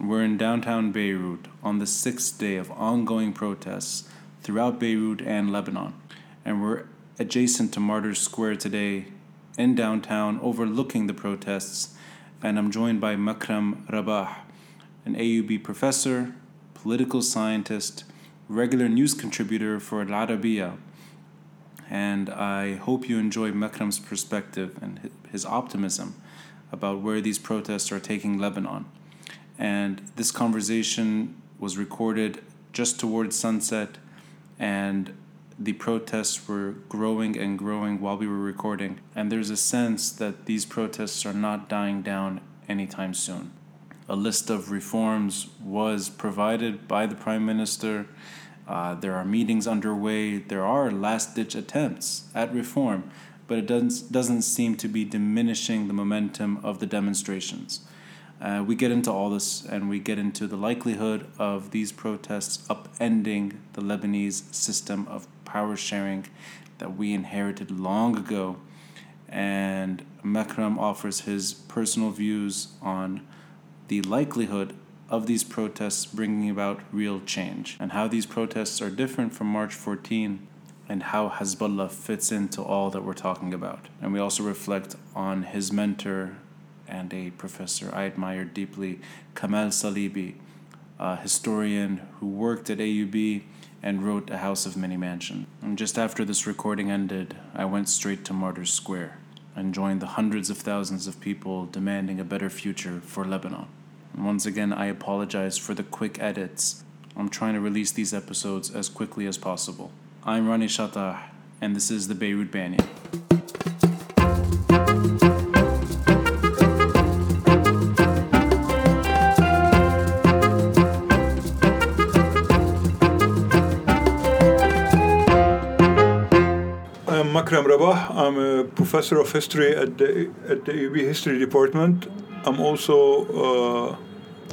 We're in downtown Beirut on the sixth day of ongoing protests throughout Beirut and Lebanon. And we're adjacent to Martyrs Square today in downtown, overlooking the protests. And I'm joined by Makram Rabah, an AUB professor, political scientist, regular news contributor for Al Arabiya. And I hope you enjoy Makram's perspective and his optimism about where these protests are taking Lebanon. And this conversation was recorded just towards sunset, and the protests were growing and growing while we were recording. And there's a sense that these protests are not dying down anytime soon. A list of reforms was provided by the Prime Minister. Uh, there are meetings underway. There are last ditch attempts at reform, but it doesn't, doesn't seem to be diminishing the momentum of the demonstrations. Uh, we get into all this and we get into the likelihood of these protests upending the Lebanese system of power sharing that we inherited long ago. And Makram offers his personal views on the likelihood of these protests bringing about real change and how these protests are different from March 14 and how Hezbollah fits into all that we're talking about. And we also reflect on his mentor, and a professor I admired deeply, Kamal Salibi, a historian who worked at AUB and wrote A House of Many Mansions. And just after this recording ended, I went straight to Martyrs Square and joined the hundreds of thousands of people demanding a better future for Lebanon. And once again, I apologize for the quick edits. I'm trying to release these episodes as quickly as possible. I'm Rani Shatah, and this is the Beirut Banyan. Rabah. I'm a professor of history at the, at the AUB History Department. I'm also uh,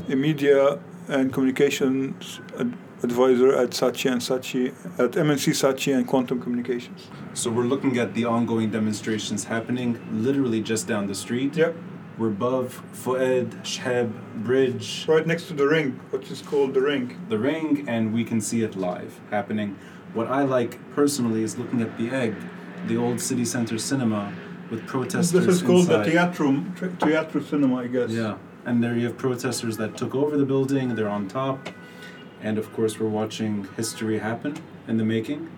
a media and communications ad- advisor at Saatchi and Saatchi, at M&C Saatchi and Quantum Communications. So we're looking at the ongoing demonstrations happening literally just down the street. Yep. We're above Fouad Chehab Bridge. Right next to the ring, which is called the ring. The ring, and we can see it live happening. What I like personally is looking at the egg the old city center cinema with protesters. This is called inside. the Teatro, Teatro Cinema, I guess. Yeah, and there you have protesters that took over the building. They're on top, and of course we're watching history happen in the making.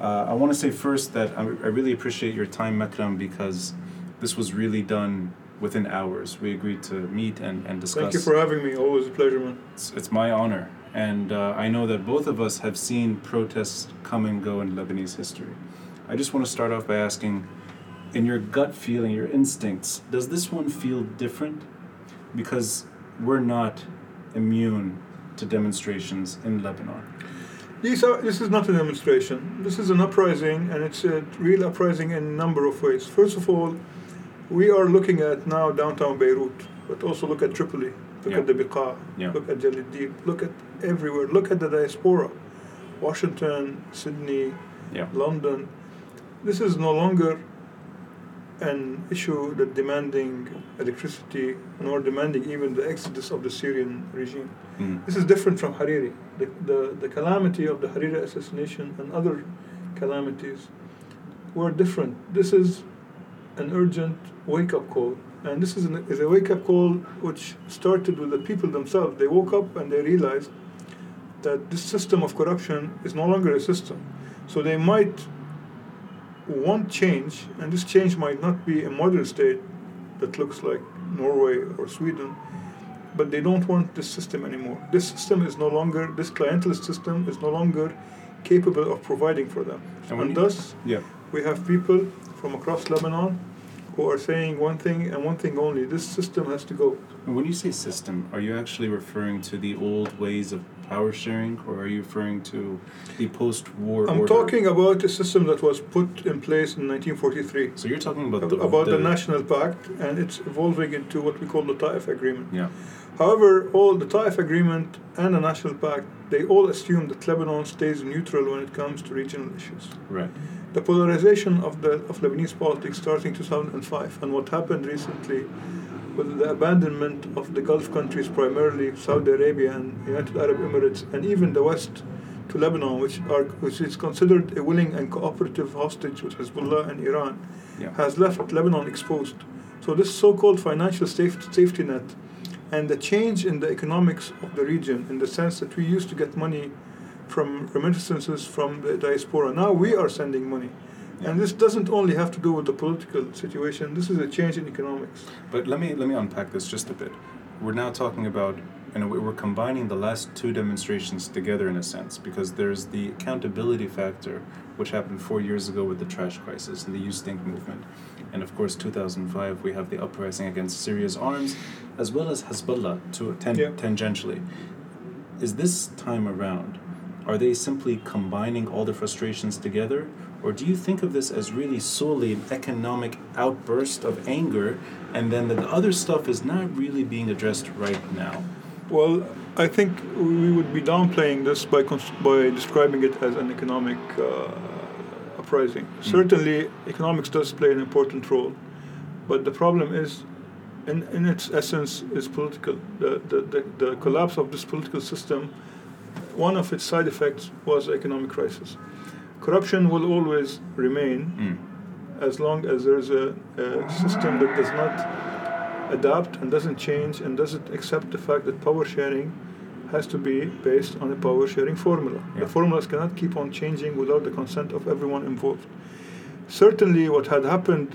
Uh, I want to say first that I, I really appreciate your time, Makram, because this was really done within hours. We agreed to meet and, and discuss. Thank you for having me. Always a pleasure, man. It's, it's my honor. And uh, I know that both of us have seen protests come and go in Lebanese history. I just want to start off by asking, in your gut feeling, your instincts, does this one feel different? Because we're not immune to demonstrations in Lebanon. These are, this is not a demonstration. This is an uprising, and it's a real uprising in a number of ways. First of all, we are looking at now downtown Beirut, but also look at Tripoli, look Yeah. at the Biqa, Yeah. look at Jal el Dib, look at everywhere, look at the diaspora, Washington, Sydney, Yeah. London. This is no longer an issue that demanding electricity nor demanding even the exodus of the Syrian regime. Mm. This is different from Hariri. The, the, the calamity of the Hariri assassination and other calamities were different. This is an urgent wake up call. And this is, an, is a wake up call which started with the people themselves. They woke up and they realized that this system of corruption is no longer a system. So they might want change, and this change might not be a modern state that looks like Norway or Sweden, but they don't want this system anymore. This system is no longer, this clientelist system is no longer capable of providing for them. And And thus, Yeah. we have people from across Lebanon who are saying one thing and one thing only this system has to go. And when you say system, are you actually referring to the old ways of power sharing, or are you referring to the post-war I'm order? talking about a system that was put in place in 1943. So you're talking about the about the National Pact, and it's evolving into what we call the Taif Agreement. Yeah. However, all the Taif Agreement and the National Pact, they all assume that Lebanon stays neutral when it comes to regional issues. Right. The polarization of the of Lebanese politics starting 2005, and what happened recently with the abandonment of the Gulf countries, primarily Saudi Arabia and United Arab Emirates, and even the West to Lebanon, which are which is considered a willing and cooperative hostage with Hezbollah and Iran, Yeah. has left Lebanon exposed. So this so-called financial safe, safety net and the change in the economics of the region, in the sense that we used to get money from remittances from the diaspora, now we are sending money. And this doesn't only have to do with the political situation. This is a change in economics. But let me let me unpack this just a bit. We're now talking about, and we're combining the last two demonstrations together in a sense because there's the accountability factor, which happened four years ago with the trash crisis and the You Stink movement, and of course 2005 we have the uprising against Syria's arms, as well as Hezbollah to ten- Yeah. tangentially. Is this time around? Are they simply combining all the frustrations together? Or do you think of this as really solely an economic outburst of anger, and then the other stuff is not really being addressed right now? Well, I think we would be downplaying this by cons- by describing it as an economic uh, uprising. Certainly, economics does play an important role, but the problem is, in, in its essence, is political. The, the, the, the collapse of this political system, one of its side effects was the economic crisis. Corruption will always remain Mm. as long as there's a, a system that does not adapt and doesn't change and doesn't accept the fact that power sharing has to be based on a power sharing formula. Yeah. The formulas cannot keep on changing without the consent of everyone involved. Certainly, what had happened,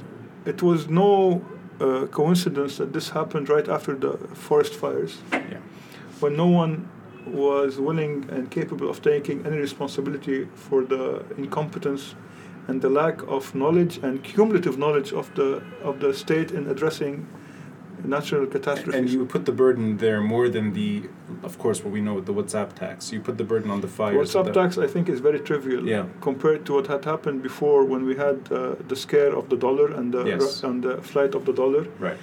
it was no uh, coincidence that this happened right after the forest fires Yeah. when no one was willing and capable of taking any responsibility for the incompetence and the lack of knowledge and cumulative knowledge of the of the state in addressing natural catastrophes. And you put the burden there more than the, of course, what we know with the WhatsApp tax. You put the burden on the fires. WhatsApp tax, I think, is very trivial Yeah. compared to what had happened before when we had uh, the scare of the dollar and the Yes. and the flight of the dollar. Right.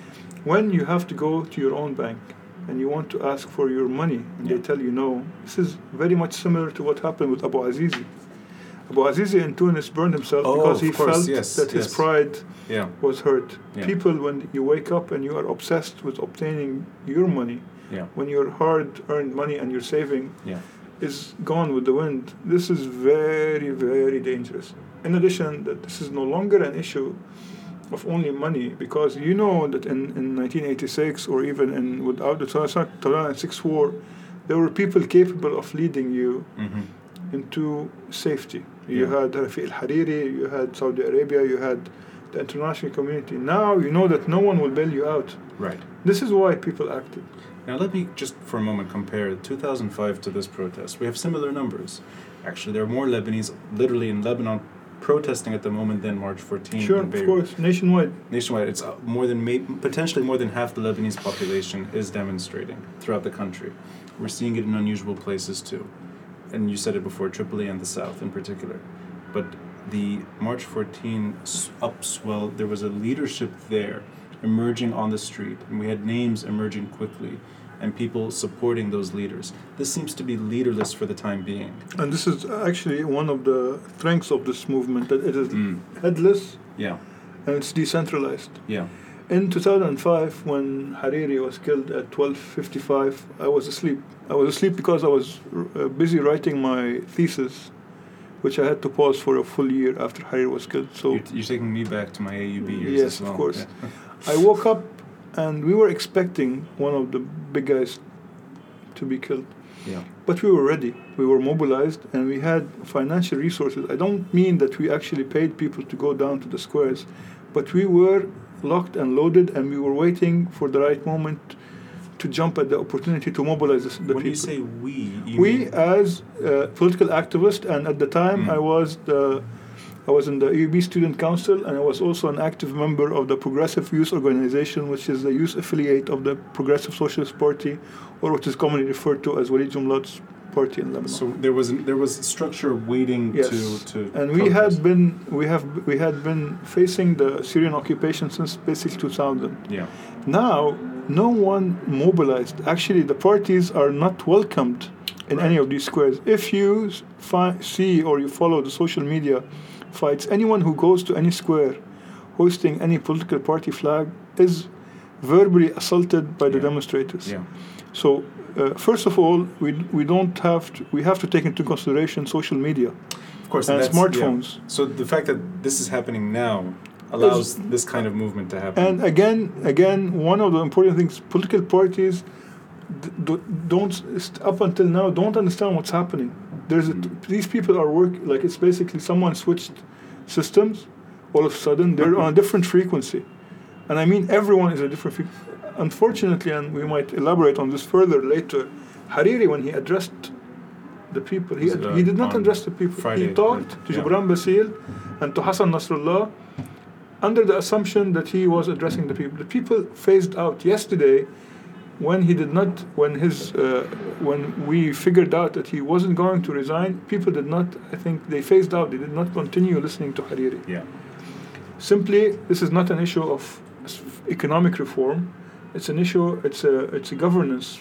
When you have to go to your own bank and you want to ask for your money and Yeah. they tell you no, this is very much similar to what happened with Bouazizi. Abu Azizi in Tunis burned himself Oh, because he course, felt yes, that his pride Yeah. was hurt. Yeah. People, when you wake up and you are obsessed with obtaining your money, when your hard earned money and your saving is gone with the wind, this is very, very dangerous. In addition, that this is no longer an issue of only money because you know that in, in 1986 or even in without the 2006 war, there were people capable of leading you Mm-hmm. into safety. You Yeah. had Rafik al Hariri, you had Saudi Arabia, you had the international community. Now you know that no one will bail you out. Right. This is why people acted. Now, let me just for a moment compare 2005 to this protest. We have similar numbers. Actually, there are more Lebanese literally in Lebanon protesting at the moment than March 14 Sure, of course, nationwide. Nationwide, it's uh, more than potentially more than half the Lebanese population is demonstrating throughout the country. We're seeing it in unusual places too, and you said it before, Tripoli and the south in particular. But the March 14 s- upswell, there was a leadership there emerging on the street, and we had names emerging quickly, and people supporting those leaders. This seems to be leaderless for the time being. And this is actually one of the strengths of this movement that it is Mm. headless Yeah, and it's decentralized. yeah, In 2005, when Hariri was killed at 12:55, I was asleep. I was asleep because I was uh, busy writing my thesis, which I had to pause for a full year after Hariri was killed. So you're, you're taking me back to my AUB years Yes, as well. of course. Yeah. I woke up, and we were expecting one of the big guys to be killed. yeah. But we were ready. We were mobilized and we had financial resources. I don't mean that we actually paid people to go down to the squares, but we were locked and loaded and we were waiting for the right moment to jump at the opportunity to mobilize the, when people. you say we, you we, as uh, political activists, and at the time Mm. I was the I was in the AUB Student Council, and I was also an active member of the Progressive Youth Organization, which is the youth affiliate of the Progressive Socialist Party, or what is commonly referred to as Walid Jumblatt's party in Lebanon. so there was there was structure waiting Yes. to to and we had been we have we had been facing the Syrian occupation since basically 2000. yeah Now, no one mobilized. Actually, the parties are not welcomed in any of these squares. If you fi- see or you follow the social media fights, anyone who goes to any square hoisting any political party flag is verbally assaulted by the Yeah. demonstrators. Yeah. So, uh, first of all, we, we don't have to, we have to take into consideration social media. Of course, And that's- yeah. smartphones. So the fact that this is happening now allows this kind of movement to happen. And again, again, one of the important things, political parties don't, up until now, don't understand what's happening. There's a, these people are work like it's basically someone switched systems. All of a sudden, they're on a different frequency, and I mean everyone is a different frequency. Unfortunately, and we might elaborate on this further later. Hariri, when he addressed the people, he, uh, he did not address the people. Friday, he talked right? to Yeah. Gebran Bassil and to Hassan Nasrallah under the assumption that he was addressing the people. The people phased out yesterday when he did not, when his, uh, when we figured out that he wasn't going to resign. People did not. I think they phased out. They did not continue listening to Hariri. yeah. Simply, this is not an issue of economic reform. It's an issue. It's a it's a governance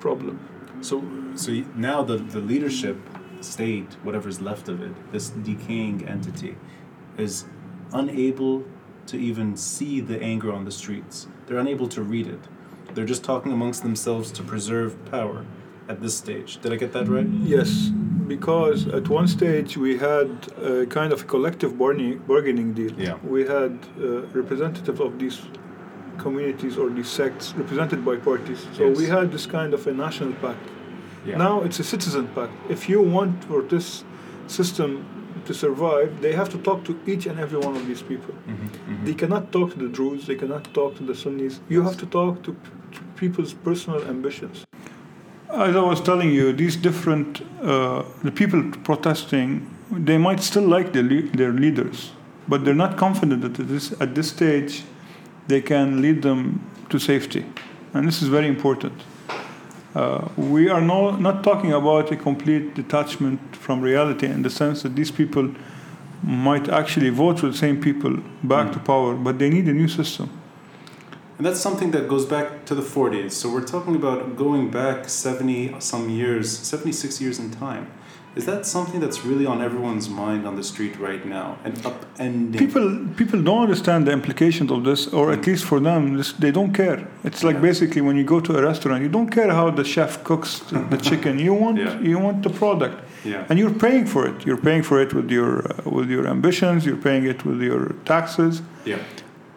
problem. So, so now the, the leadership state, whatever's left of it, this decaying entity, is unable to even see the anger on the streets. They're unable to read it. They're just talking amongst themselves to preserve power at this stage. Did I get that right? Yes, because at one stage we had a kind of collective bargaining deal. Yeah. We had uh, representatives of these communities or these sects represented by parties. So we had this kind of a national pact. Yeah. Now it's a citizen pact. If you want for this system to survive, they have to talk to each and every one of these people. Mhm, They mhm. cannot talk to the Druze, they cannot talk to the Sunnis. You have to talk to, to people's personal ambitions. As I was telling you, these different, uh, the people protesting, they might still like their, le- their leaders, but they're not confident that at this, at this stage they can lead them to safety. And this is very important. Uh, we are no, not talking about a complete detachment from reality in the sense that these people might actually vote for the same people back to power, but they need a new system. And that's something that goes back to the 40s. So we're talking about going back 70 some years, 76 years in time. Is that something that's really on everyone's mind on the street right now? An upending. People, people don't understand the implications of this, or at least for them, this, they don't care. It's like Yeah. basically when you go to a restaurant, you don't care how the chef cooks the, the chicken. You want, Yeah. you want the product, Yeah. and you're paying for it. You're paying for it with your, uh, with your ambitions. You're paying it with your taxes. Yeah.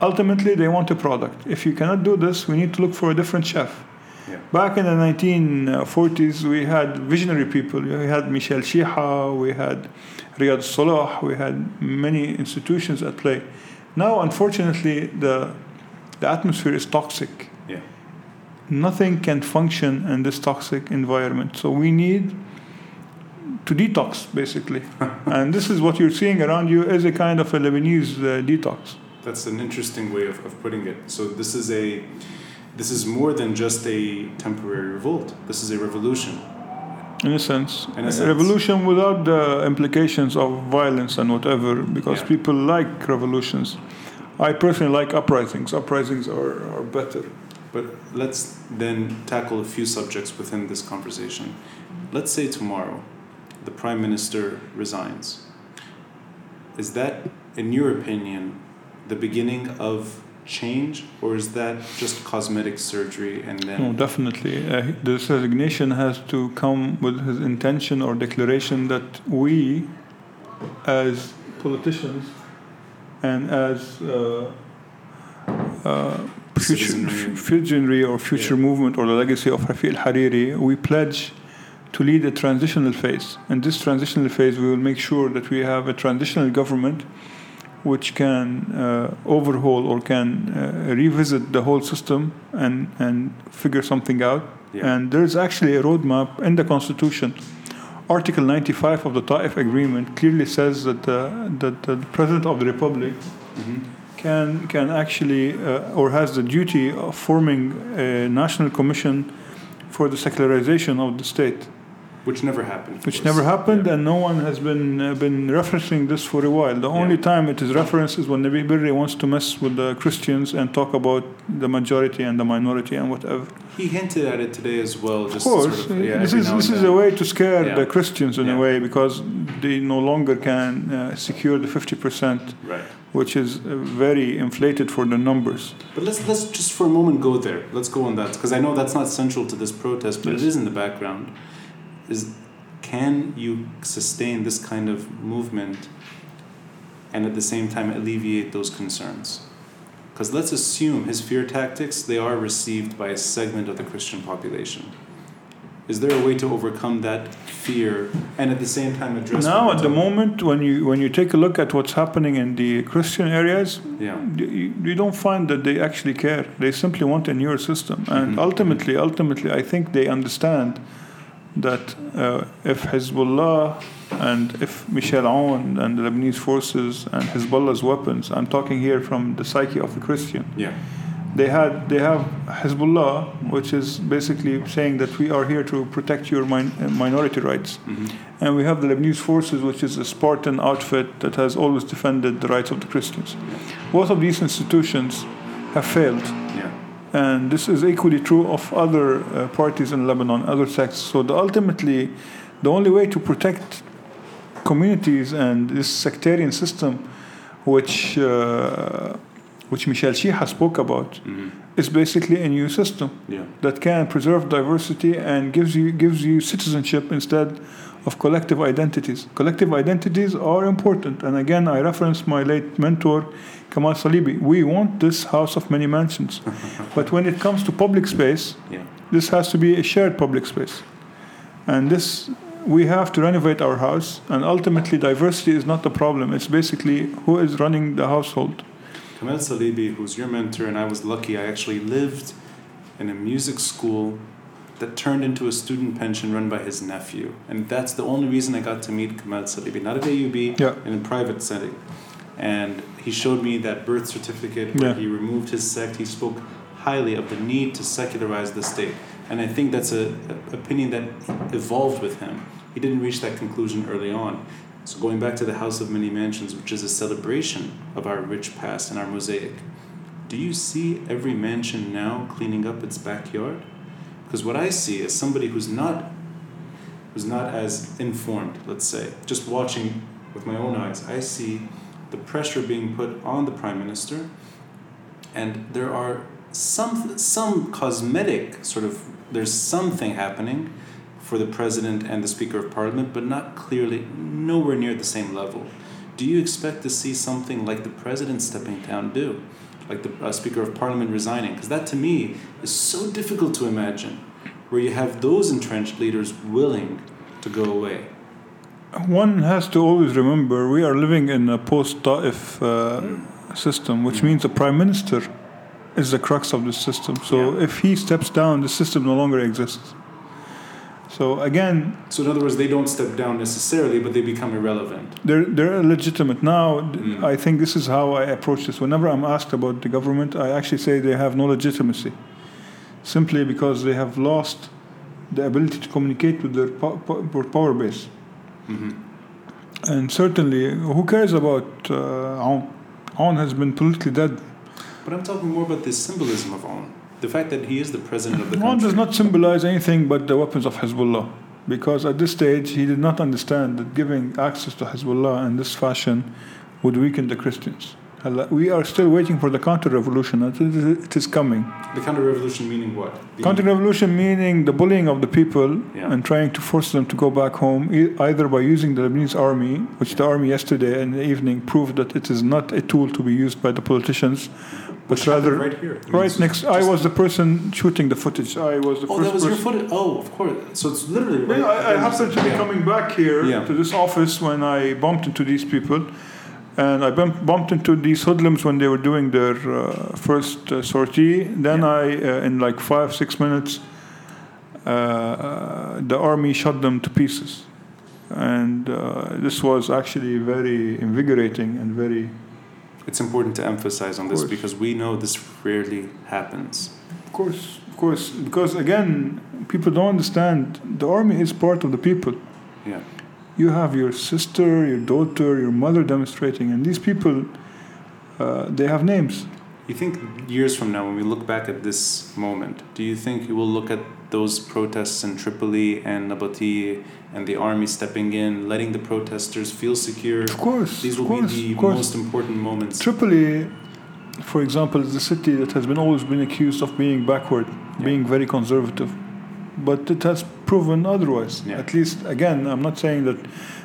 Ultimately, they want a product. If you cannot do this, we need to look for a different chef. Yeah. Back in the 1940s, we had visionary people. We had Michel Chiha, we had Riad Solh, we had many institutions at play. Now, unfortunately, the, the atmosphere is toxic. Yeah. Nothing can function in this toxic environment. So we need to detox, basically. and this is what you're seeing around you is a kind of a Lebanese uh, detox. That's an interesting way of, of putting it. So this is a this is more than just a temporary revolt. This is a revolution. In a sense, In a a sense. revolution without the implications of violence and whatever, because Yeah. people like revolutions. I personally like uprisings. Uprisings are, are better. But let's then tackle a few subjects within this conversation. Let's say tomorrow the prime minister resigns. Is that, in your opinion, the beginning of change, or is that just cosmetic surgery and then? No, definitely. Uh, this resignation has to come with his intention or declaration that we, as politicians and as uh, uh, future, Citizenry. f- future or future Yeah. movement or the legacy of Rafik al Hariri, we pledge to lead a transitional phase. In this transitional phase, we will make sure that we have a transitional government which can uh, overhaul or can uh, revisit the whole system and, and figure something out. Yeah. And there's actually a roadmap in the Constitution. Article 95 of the Taif Agreement clearly says that, uh, that the President of the Republic Mhm. can, can actually, uh, or has the duty of forming a national commission for the secularization of the state. Which never happened. which course. never happened, Yeah. and no one has been uh, been referencing this for a while. The only Yeah. time it is referenced is when Nabih Berri wants to mess with the Christians and talk about the majority and the minority and whatever. He hinted at it today as well. Of course, sort of, yeah, this is this is a way to scare the Christians in a way because they no longer can uh, secure the fifty percent, Right. which is uh, very inflated for the numbers. But let's let's just for a moment go there. Let's go on that because I know that's not central to this protest, but Yes. it is in the background. Is can you sustain this kind of movement and at the same time alleviate those concerns? Because let's assume his fear tactics they are received by a segment of the Christian population. Is there a way to overcome that fear and at the same time address? now, at the moment, when you when you take a look at what's happening in the Christian areas, yeah, you, you don't find that they actually care. They simply want a newer system, and Mhm. ultimately, ultimately, I think they understand that uh, if Hezbollah and if Michel Aoun and the Lebanese forces and Hezbollah's weapons, I'm talking here from the psyche of the Christian, yeah, they had they have Hezbollah, which is basically saying that we are here to protect your min- uh, minority rights. hmm And we have the Lebanese forces, which is a Spartan outfit that has always defended the rights of the Christians. Both of these institutions have failed. And this is equally true of other uh, parties in Lebanon, other sects. So the, ultimately, the only way to protect communities and this sectarian system, which uh, which Michel Chiha spoke about, hmm is basically a new system yeah, that can preserve diversity and gives you gives you citizenship instead of collective identities. Collective identities are important, and again, I reference my late mentor Kamal Salibi. We want this house of many mansions, but when it comes to public space, yeah. this has to be a shared public space, and this. We have to renovate our house, and ultimately, diversity is not the problem. It's basically who is running the household. Kamal Salibi, who's your mentor, and I was lucky, I actually lived in a music school that turned into a student pension run by his nephew. And that's the only reason I got to meet Kamal Salibi, not at AUB, Yeah. in a private setting. And he showed me that birth certificate where Yeah. he removed his sect. He spoke highly of the need to secularize the state. And I think that's a, a opinion that evolved with him. He didn't reach that conclusion early on. So going back to the House of Many Mansions, which is a celebration of our rich past and our mosaic, do you see every mansion now cleaning up its backyard? Because what I see is somebody who's not who's not as informed, let's say, just watching with my own eyes, I see the pressure being put on the prime minister, and there are some some cosmetic sort of there's something happening for the president and the speaker of parliament, but not clearly nowhere near the same level. Do you expect to see something like the president stepping down do, like the uh, speaker of parliament resigning? Because that to me is so difficult to imagine, where you have those entrenched leaders willing to go away. One has to always remember we are living in a post Ta'if uh, system, which Mm. means the prime minister is the crux of the system. So Yeah. if he steps down, the system no longer exists. So again, So in other words, they don't step down necessarily, but they become irrelevant. they're, they're illegitimate. Now, Mm. I think this is how I approach this. Whenever I'm asked about the government, I actually say they have no legitimacy, simply because they have lost the ability to communicate with their po- po- power base. Hmm And certainly, who cares about uh? Aoun has been politically dead. But I'm talking more about the symbolism of On. The fact that he is the president of the country. does not symbolize anything but the weapons of Hezbollah. Because at this stage, he did not understand that giving access to Hezbollah in this fashion would weaken the Christians. We are still waiting for the counter revolution. It is- coming. The counter-revolution meaning what? The- Counter revolution meaning the bullying of the people Yeah. and trying to force them to go back home, e- either by using the Lebanese army, which the army yesterday in the evening proved that it is not a tool to be used by the politicians, but Which rather right here. I mean, right next. I was the person shooting the footage. I was the Oh, that was your footage. Oh, of course. So it's literally right. I, I happened to be Yeah. coming back here Yeah. to this office when I bumped into these people, and I bumped, into these hoodlums when they were doing their uh, first uh, sortie. Then Yeah. I, uh, in like five six minutes, uh, the army shot them to pieces, and uh, this was actually very invigorating and very. It's important to emphasize on this because we know this rarely happens. Of course, of course, because again, People don't understand. The army is part of the people. Yeah. You have your sister, your daughter, your mother demonstrating, and these people, uh, they have names. You think years from now, when we look back at this moment, do you think you will look at those protests in Tripoli and Nabatieh and the army stepping in, letting the protesters feel secure? Of course, These will course, be the most important moments. Tripoli, for example, is a city that has been always been accused of being backward, Yeah. being very conservative, but it has proven otherwise. Yeah. At least, again, I'm not saying that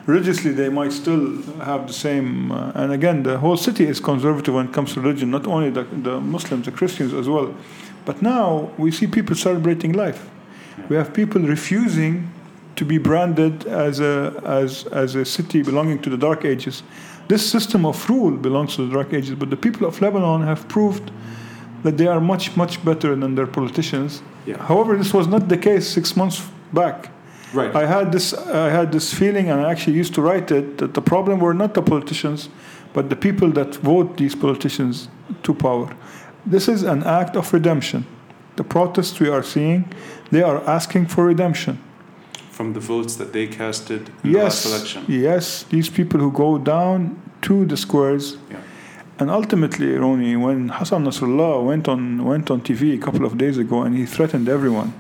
religiously they might still have the same. Uh, and again, the whole city is conservative when it comes to religion, not only the, the Muslims, the Christians as well. But now we see people celebrating life. Yeah. We have people refusing to be branded as a as as a city belonging to the Dark Ages. This system of rule belongs to the Dark Ages, but the people of Lebanon have proved that they are much much better than their politicians. Yeah. However, this was not the case six months back. Right. I had this I had this feeling, and I actually used to write it that the problem were not the politicians, but the people that vote these politicians to power. This is an act of redemption. The protests we are seeing, they are asking for redemption. From the votes that they casted in the last Yes, election. yes, these people who go down to the squares, Yeah. And ultimately, Rani, when Hassan Nasrallah went on went on TV a couple of days ago and he threatened everyone,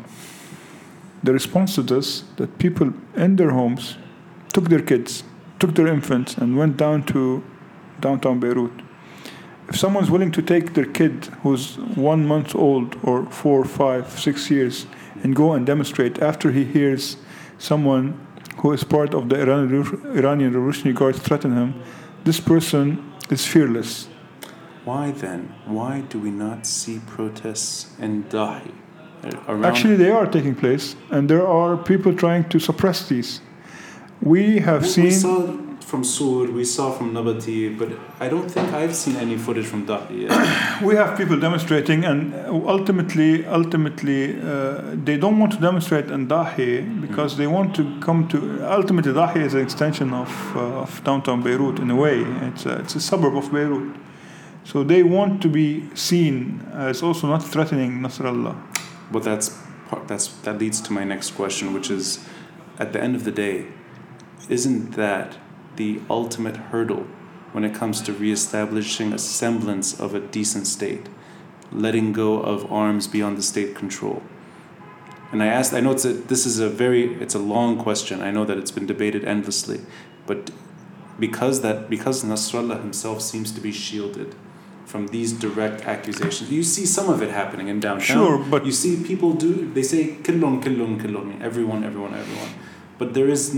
the response to this that people in their homes took their kids, took their infants, and went down to downtown Beirut. If someone's willing to take their kid who's one month old or four, five, six years and go and demonstrate after he hears someone who is part of the Iranian Revolutionary Guard threaten him, this person is fearless. Why then? Why do we not see protests in Dahi? uh, Actually, they are taking place, and there are people trying to suppress these. We have we, seen. we from Sur, we saw from Nabatieh, but I don't think I've seen any footage from Dahi yet. we have people demonstrating, and ultimately, ultimately, uh, they don't want to demonstrate in Dahi because they want to come to. Ultimately, Dahi is an extension of, uh, of downtown Beirut in a way. It's a, it's a suburb of Beirut, so they want to be seen as also not threatening Nasrallah. But that's part, that's that leads to my next question, which is, at the end of the day, isn't that the ultimate hurdle when it comes to reestablishing a semblance of a decent state, letting go of arms beyond the state control? And I asked, I know it's a, this is a very, it's a long question. I know that it's been debated endlessly, but because that, because Nasrallah himself seems to be shielded from these direct accusations, you see some of it happening in downtown. Sure, but- you see people do. They say killun, killun, killun, everyone, everyone, everyone. But there is,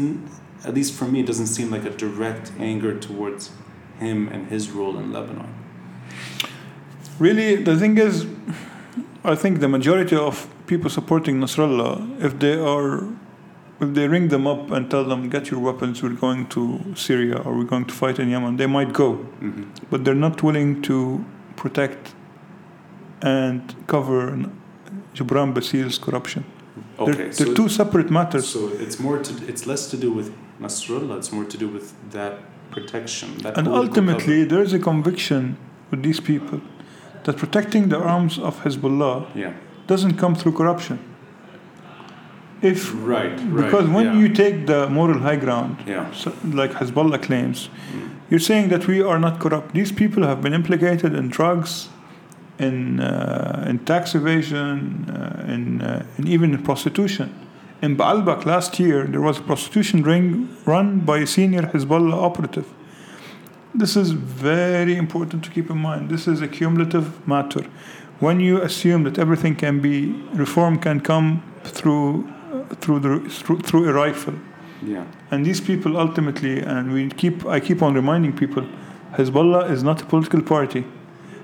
at least for me, it doesn't seem like a direct anger towards him and his role in Lebanon. Really, the thing is, I think the majority of people supporting Nasrallah, if they are, if they ring them up and tell them, get your weapons, we're going to Syria or we're going to fight in Yemen, they might go. hmm But they're not willing to protect and cover Gebran Bassil's corruption. Okay, they're, so they're two separate matters. So it's more to it's less to do with Nasrallah. It's more to do with that protection. That And ultimately, there is a conviction with these people that protecting the arms of Hezbollah yeah, doesn't come through corruption. If right, right. because when yeah. you take the moral high ground, yeah, so, like Hezbollah claims, Mm. you're saying that we are not corrupt. These people have been implicated in drugs, in uh, in tax evasion, uh, in, uh, in even in prostitution. In Baalbek last year, there was a prostitution ring run by a senior Hezbollah operative. This is very important to keep in mind. This is a cumulative matter. When you assume that everything can be reform can come through uh, through the through, through a rifle, yeah, and these people ultimately, and we keep, I keep on reminding people, Hezbollah is not a political party.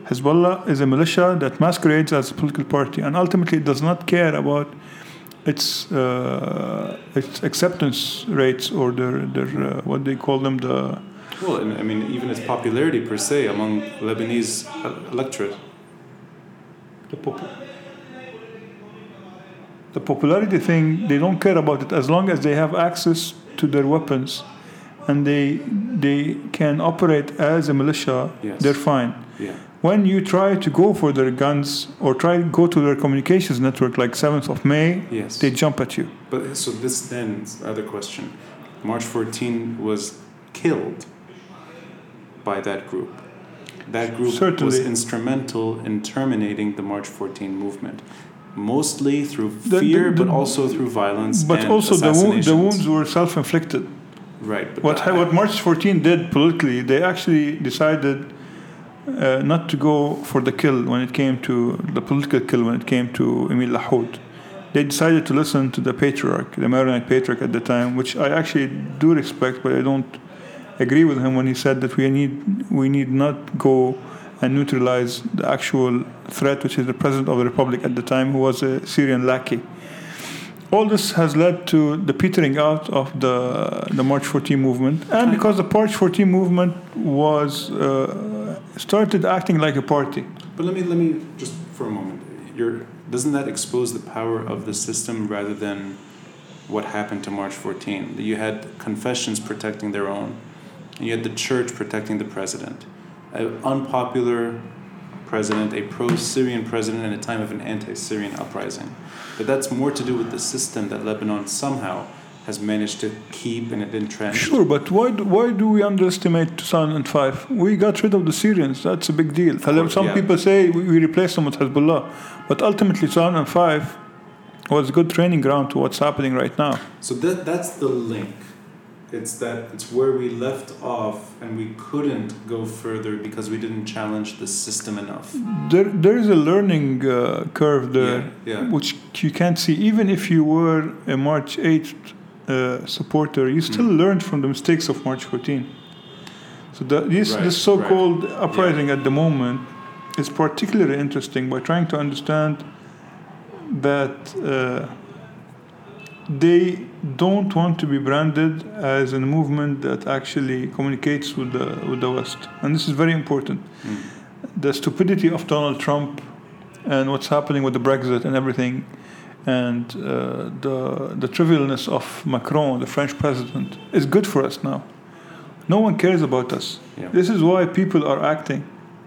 Hezbollah is a militia that masquerades as a political party, and ultimately does not care about its uh, its acceptance rates or their their uh, what they call them the Well, and I mean, even its popularity per se among Lebanese electorate. the, pop- the popularity thing. They don't care about it as long as they have access to their weapons, and they they can operate as a militia. Yes. They're fine. Yeah, when you try to go for their guns or try to go to their communications network like 7th of May, Yes. they jump at you. But so this then the other question. March 14 was killed by that group. That group was instrumental in terminating the March 14 movement, mostly through The- fear, the- but also through violence. But also the, wo- the wounds were self-inflicted. Right. But What, the- what March 14 did politically, they actually decided uh, not to go for the kill when it came to the political kill when it came to Emile Lahoud. They decided to listen to the patriarch, the Maronite patriarch at the time, which I actually do respect, but I don't agree with him when he said that we need we need not go and neutralize the actual threat, which is the president of the republic at the time, who was a Syrian lackey. All this has led to the petering out of the the March 14 movement, and because the March 14 movement was uh, started acting like a party. But let me let me just for a moment. You're, doesn't that expose the power of the system rather than what happened to March 14? You had confessions protecting their own, and you had the church protecting the president, an unpopular president, a pro-Syrian president in a time of an anti-Syrian uprising. But that's more to do with the system that Lebanon somehow has managed to keep and it entrenched. Sure, but why do, why do we underestimate 2005? We got rid of the Syrians. That's a big deal. course, Some yeah. people say we, we replaced them with Hezbollah, but ultimately 2005 was a good training ground to what's happening right now. So that that's the link. It's that it's where we left off, and we couldn't go further because we didn't challenge the system enough. There, there is a learning uh, curve there, Yeah, yeah. which you can't see. Even if you were a March 8th uh, supporter, you still Mm. learned from the mistakes of March 14. So the, this, Right, this so-called uprising at the moment is particularly interesting by trying to understand that uh, they don't want to be branded as a movement that actually communicates with the with the West, and this is very important. Mm. The stupidity of Donald Trump and what's happening with the Brexit and everything, and uh, the the trivialness of Macron, the French president, is good for us now. No one cares about us. Yeah. This is why people are acting.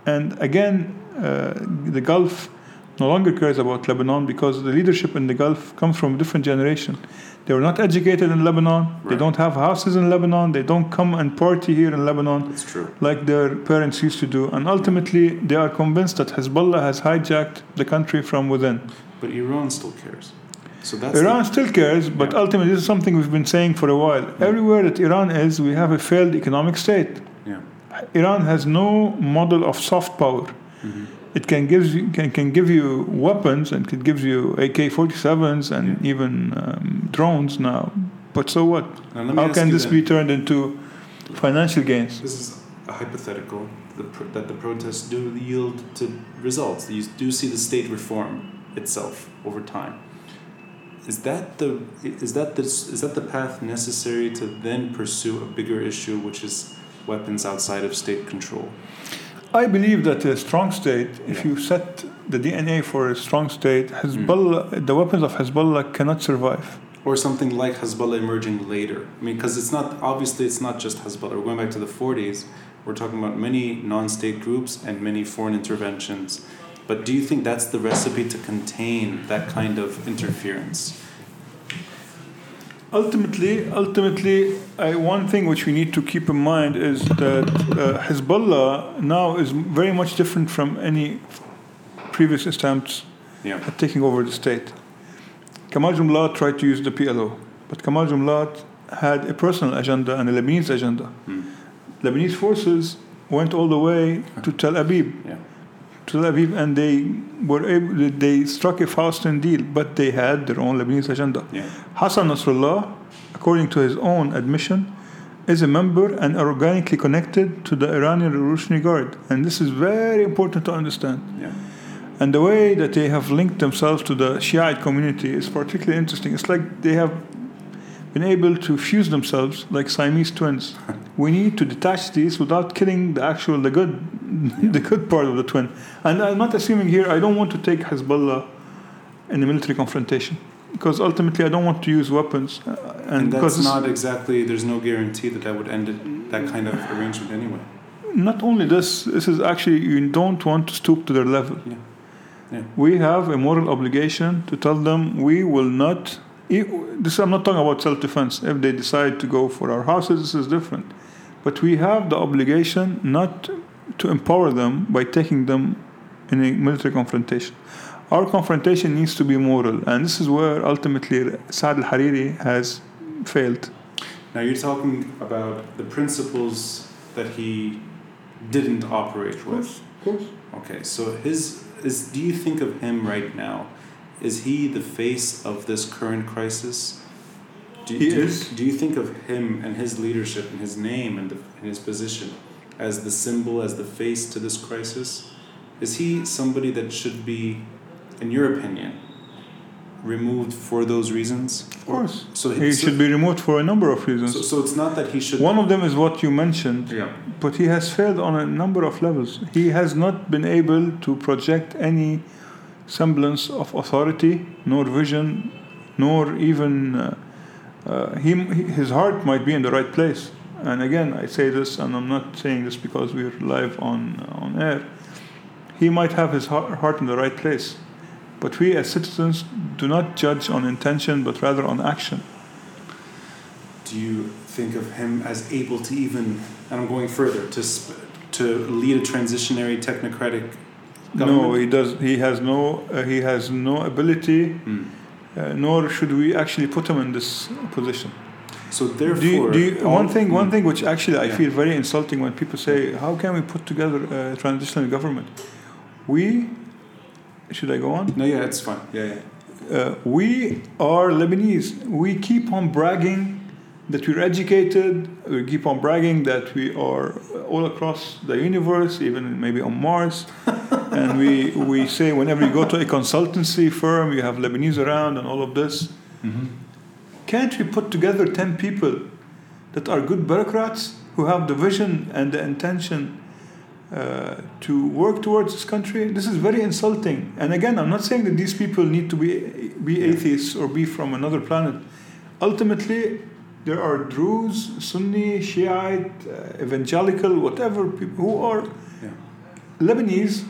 And again, uh, the Gulf no longer cares about Lebanon because the leadership in the Gulf comes from a different generation. They were not educated in Lebanon. They don't have houses in Lebanon. They don't come and party here in Lebanon like their parents used to do. And ultimately, they are convinced that Hezbollah has hijacked the country from within. But Iran still cares. So that's Iran still cares, but Yeah. ultimately, this is something we've been saying for a while. Everywhere that Iran is, we have a failed economic state. yeah. Iran has no model of soft power. Mhm. It can give you can, can give you weapons and it gives you AK-47s and Yeah. even um, drones now. But so what? Now, let me How can this be turned into financial gains? This is a hypothetical the pro- that the protests do yield to results. You do see the state reform itself over time. Is that the is that the is that the path necessary to then pursue a bigger issue, which is weapons outside of state control? I believe that a strong state, if Yeah. you set the DNA for a strong state, Hezbollah, mm. the weapons of Hezbollah cannot survive. Or something like Hezbollah emerging later. I mean, because it's not obviously it's not just Hezbollah. We're going back to the 40s. We're talking about many non-state groups and many foreign interventions. But do you think that's the recipe to contain that kind of interference? Ultimately, ultimately, I, one thing which we need to keep in mind is that uh, Hezbollah now is very much different from any previous attempts Yeah. at taking over the state. Kamal Jumblatt tried to use the PLO, but Kamal Jumblatt had a personal agenda and a Lebanese agenda. Hmm. Lebanese forces went all the way to Tel Aviv, Yeah. Tel Aviv, and they were able, they struck a Faustian deal, but they had their own Lebanese agenda. Yeah. Hassan Nasrallah, according to his own admission, is a member and organically connected to the Iranian Revolutionary Guard. And this is very important to understand. Yeah. And the way that they have linked themselves to the Shiite community is particularly interesting. It's like they have been able to fuse themselves like Siamese twins. We need to detach these without killing the actual, the good, the good part of the twin. And I'm not assuming here. I don't want to take Hezbollah in a military confrontation because ultimately I don't want to use weapons. uh, And, because that's not exactly. There's no guarantee that that would end it, that kind of arrangement anyway. not only this, this is actually you don't want to stoop to their level. Yeah. Yeah. We have a moral obligation to tell them we will not. This I'm not talking about self-defense. If they decide to go for our houses, this is different. But we have the obligation not to empower them by taking them in a military confrontation. Our confrontation needs to be moral, and this is where ultimately Saad al-Hariri has failed. Now you're talking about the principles that he didn't operate with. Of course. Okay, so his is do you think of him right now? Is he the face of this current crisis? Do, He do, is. Do you think of him and his leadership and his name and, the, and his position as the symbol, as the face to this crisis? Is he somebody that should be, in your opinion, removed for those reasons? Of course. So He so, should be removed for a number of reasons. So, so it's not that he should. One of them is what you mentioned, yeah. but he has failed on a number of levels. He has not been able to project any semblance of authority, nor vision, nor even uh, uh, him. His heart might be in the right place. And again, I say this, and I'm not saying this because we're live on on air. He might have his heart in the right place, but we as citizens do not judge on intention, but rather on action. Do you think of him as able to even, and I'm going further, to to lead a transitionary technocratic government? No, he does. He has no. Uh, he has no ability. Hmm. Uh, nor should we actually put him in this position. So therefore, Do you, do you, one thing, one Hmm. thing which actually I Yeah. feel very insulting when people say, "How can we put together a transitional government?" We, should I go on? No, yeah, it's fine. Yeah, yeah. Uh, we are Lebanese. We keep on bragging that we're educated. We keep on bragging that we are all across the universe, even maybe on Mars. and we, we say whenever you go to a consultancy firm, you have Lebanese around and all of this. Mm-hmm. Can't we put together 10 people that are good bureaucrats who have the vision and the intention uh, to work towards this country? This is very insulting. And again, I'm not saying that these people need to be, be atheists or be from another planet. Ultimately, there are Druze, Sunni, Shiite, uh, evangelical, whatever people who are Yeah. Lebanese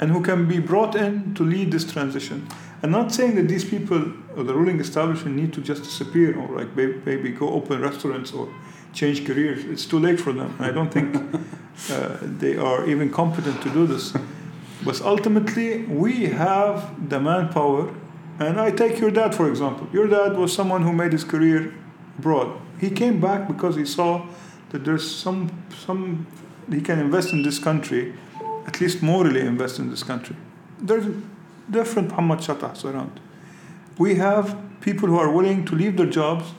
and who can be brought in to lead this transition. I'm not saying that these people or the ruling establishment need to just disappear or like maybe go open restaurants or change careers. It's too late for them. I don't think uh, they are even competent to do this. But ultimately, we have the manpower. And I take your dad, for example. Your dad was someone who made his career abroad. He came back because he saw that there's some, some he can invest in this country, at least morally invest in this country. There's different Muhammad Chatahs around. We have people who are willing to leave their jobs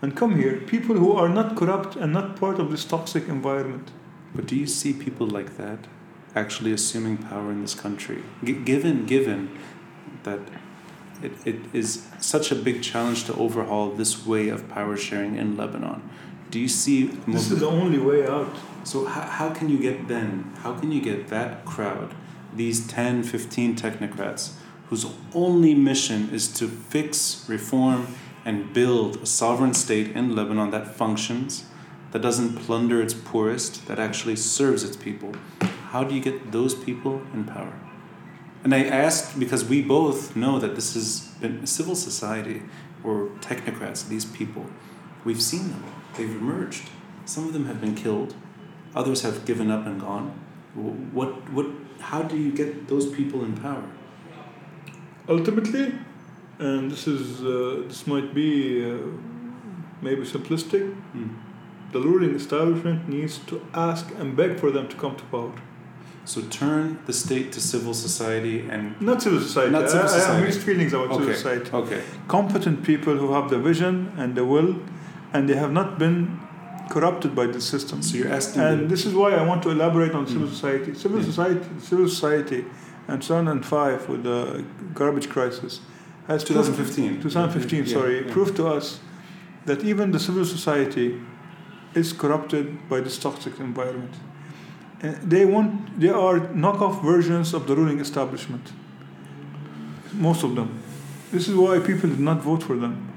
and come here, people who are not corrupt and not part of this toxic environment. But do you see people like that actually assuming power in this country? G- given given that it, it is such a big challenge to overhaul this way of power sharing in Lebanon, do you see? This is the only way out. So how, how can you get then, how can you get that crowd, these 10, 15 technocrats, whose only mission is to fix, reform, and build a sovereign state in Lebanon that functions, that doesn't plunder its poorest, that actually serves its people? How do you get those people in power? And I ask because we both know that this has been civil society or technocrats, these people. We've seen them, they've emerged. Some of them have been killed, others have given up and gone. What, what, how do you get those people in power? Ultimately, and this is uh, this might be uh, maybe simplistic, Hmm. the ruling establishment needs to ask and beg for them to come to power. So turn the state to civil society and. Not civil society. Not civil I, I have society. mixed feelings about civil Okay. society. Okay. Competent people who have the vision and the will, and they have not been corrupted by the system. So you're asking. And this is why I want to elaborate on civil Mm. society. Civil Yeah. society, civil society, and 2005 with the garbage crisis has proved- 2015. 2015, Yeah, sorry, yeah. proved to us that even the civil society is corrupted by this toxic environment. And they want, they are knockoff versions of the ruling establishment. Most of them. This is why people did not vote for them.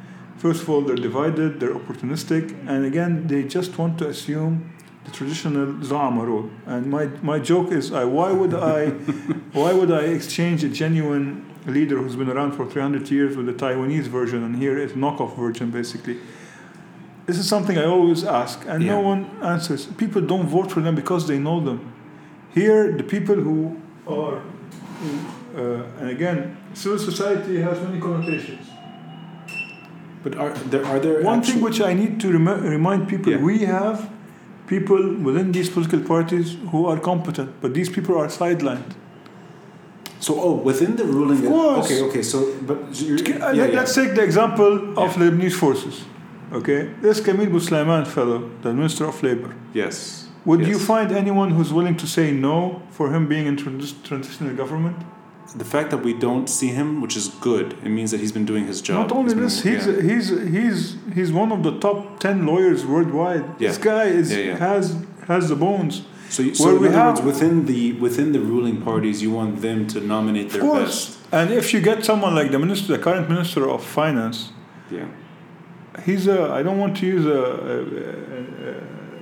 First of all, they're divided, they're opportunistic, and again, they just want to assume the traditional Za'ama role. And my, my joke is, I, why would I, why would I exchange a genuine leader who's been around for 300 years with the Taiwanese version, and here is knockoff version basically. This is something I always ask, and Yeah. no one answers. People don't vote for them because they know them. Here, the people who are, uh, and again, civil society has many connotations. But are there are there One thing which I need to rem- remind people Yeah. we have people within these political parties who are competent, but these people are sidelined. So oh, within the ruling. Of course. Okay, okay. So but you're, yeah, let- yeah. Let's take the example of. Lebanese forces. Okay, this Camille Abousleiman fellow, the Minister of Labor. yes. Would yes. you find anyone who's willing to say no for him being in trans- transitional government? The fact that we don't see him, which is good, it means that he's been doing his job. Not only been- this, he's yeah. he's he's he's one of the top ten lawyers worldwide. This guy is Yeah, yeah. has has the bones. so. You, so in we other have- words, within the within the ruling parties, you want them to nominate their course. best. And if you get someone like the minister, the current minister of finance, Yeah. he's a I don't want to use a, a, a,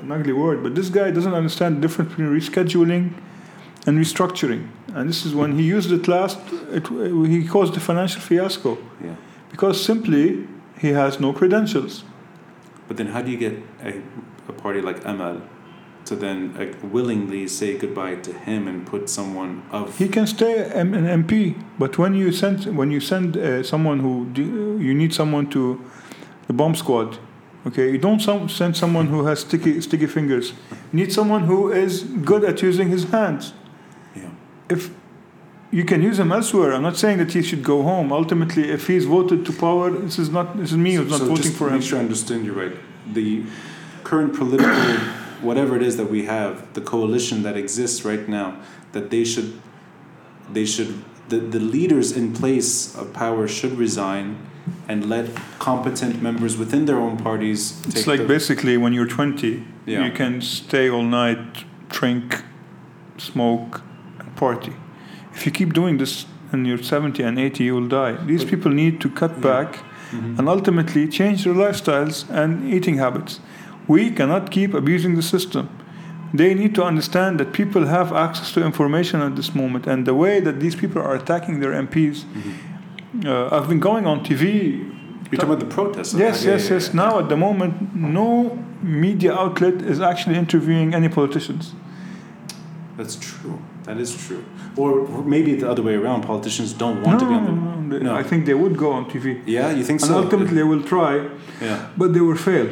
an ugly word, but this guy doesn't understand the difference between rescheduling and restructuring. And this is when he used it last, it, he caused a financial fiasco Yeah. because simply he has no credentials. But then, how do you get a, a party like Amal to then like, willingly say goodbye to him and put someone of He can stay an MP, but when you send when you send uh, someone who do, you need someone to the bomb squad, okay, you don't send someone who has sticky sticky fingers. You need someone who is good at using his hands. If you can use him elsewhere, I'm not saying that he should go home. Ultimately, if he's voted to power, this is not this is me who's not so voting for to him. make sure I understand you right. The current political, whatever it is that we have, the coalition that exists right now, that they should, they should, the, the leaders in place of power should resign and let competent members within their own parties take It's like the, basically when you're 20, Yeah. you can stay all night, drink, smoke, party. If you keep doing this and you're 70 and 80, you will die. These But- people need to cut Yeah. back Mhm. and ultimately change their lifestyles and eating habits. We cannot keep abusing the system. They need to understand that people have access to information at this moment, and the way that these people are attacking their MPs. Mhm. Uh, I've been going on TV. You're talking about the protests. Yes, Yeah, yes, yeah, yes. Now, at the moment, no media outlet is actually interviewing any politicians. That's true. That is true. Or maybe the other way around. Politicians don't want no, to be on the. no, No. I think they would go on TV. Yeah, you think And so? And ultimately, they will try, yeah. but they will fail.